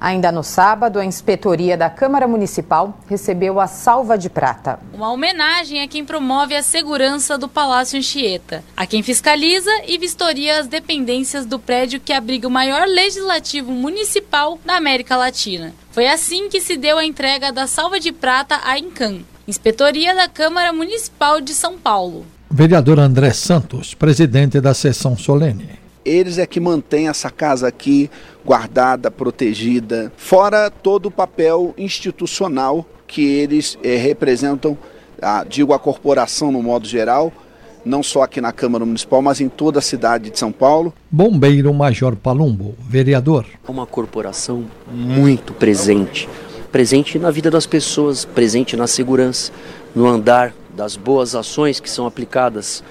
Ainda no sábado, a inspetoria da Câmara Municipal recebeu a Salva de Prata. Uma homenagem a quem promove a segurança do Palácio Anchieta, a quem fiscaliza e vistoria as dependências do prédio que abriga o maior legislativo municipal da América Latina. Foi assim que se deu a entrega da Salva de Prata à INCAM, Inspetoria da Câmara Municipal de São Paulo. Vereador André Santos, presidente da sessão solene. Eles é que mantêm essa casa aqui guardada, protegida, fora todo o papel institucional que eles é, representam, a, digo a corporação no modo geral, não só aqui na Câmara Municipal, mas em toda a cidade de São Paulo. Bombeiro Major Palumbo, vereador. Uma corporação muito presente, presente na vida das pessoas, presente na segurança, no andar das boas ações que são aplicadas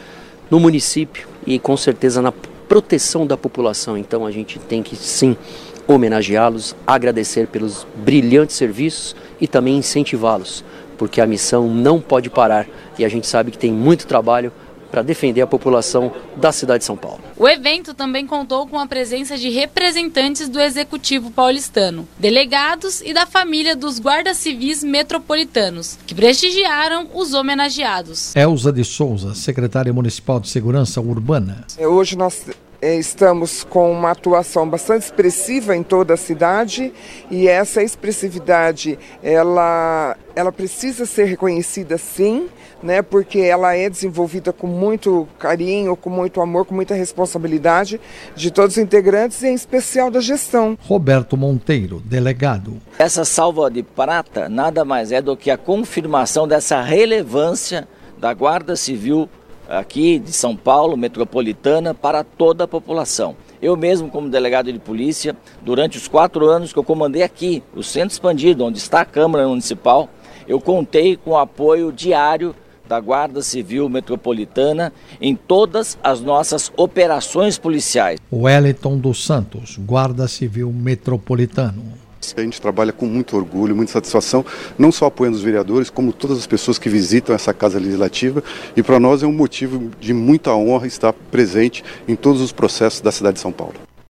no município e com certeza na proteção da população. Então a gente tem que sim homenageá-los, agradecer pelos brilhantes serviços e também incentivá-los, porque a missão não pode parar e a gente sabe que tem muito trabalho para defender a população da cidade de São Paulo. O evento também contou com a presença de representantes do Executivo paulistano, delegados e da família dos guardas civis metropolitanos, que prestigiaram os homenageados. Elza de Souza, secretária municipal de Segurança Urbana. Hoje nós é, estamos com uma atuação bastante expressiva em toda a cidade e essa expressividade ela, ela precisa ser reconhecida sim, né, porque ela é desenvolvida com muito carinho, com muito amor, com muita responsabilidade de todos os integrantes e em especial da gestão. Roberto Monteiro, delegado. Essa salva de prata nada mais é do que a confirmação dessa relevância da Guarda Civil aqui de São Paulo, metropolitana, para toda a população. Eu mesmo, como delegado de polícia, durante os quatro anos que eu comandei aqui, o Centro Expandido, onde está a Câmara Municipal, eu contei com o apoio diário da Guarda Civil Metropolitana em todas as nossas operações policiais. Wellington dos Santos, Guarda Civil Metropolitano. A gente trabalha com muito orgulho, muita satisfação, não só apoiando os vereadores, como todas as pessoas que visitam essa Casa Legislativa. E para nós é um motivo de muita honra estar presente em todos os processos da cidade de São Paulo.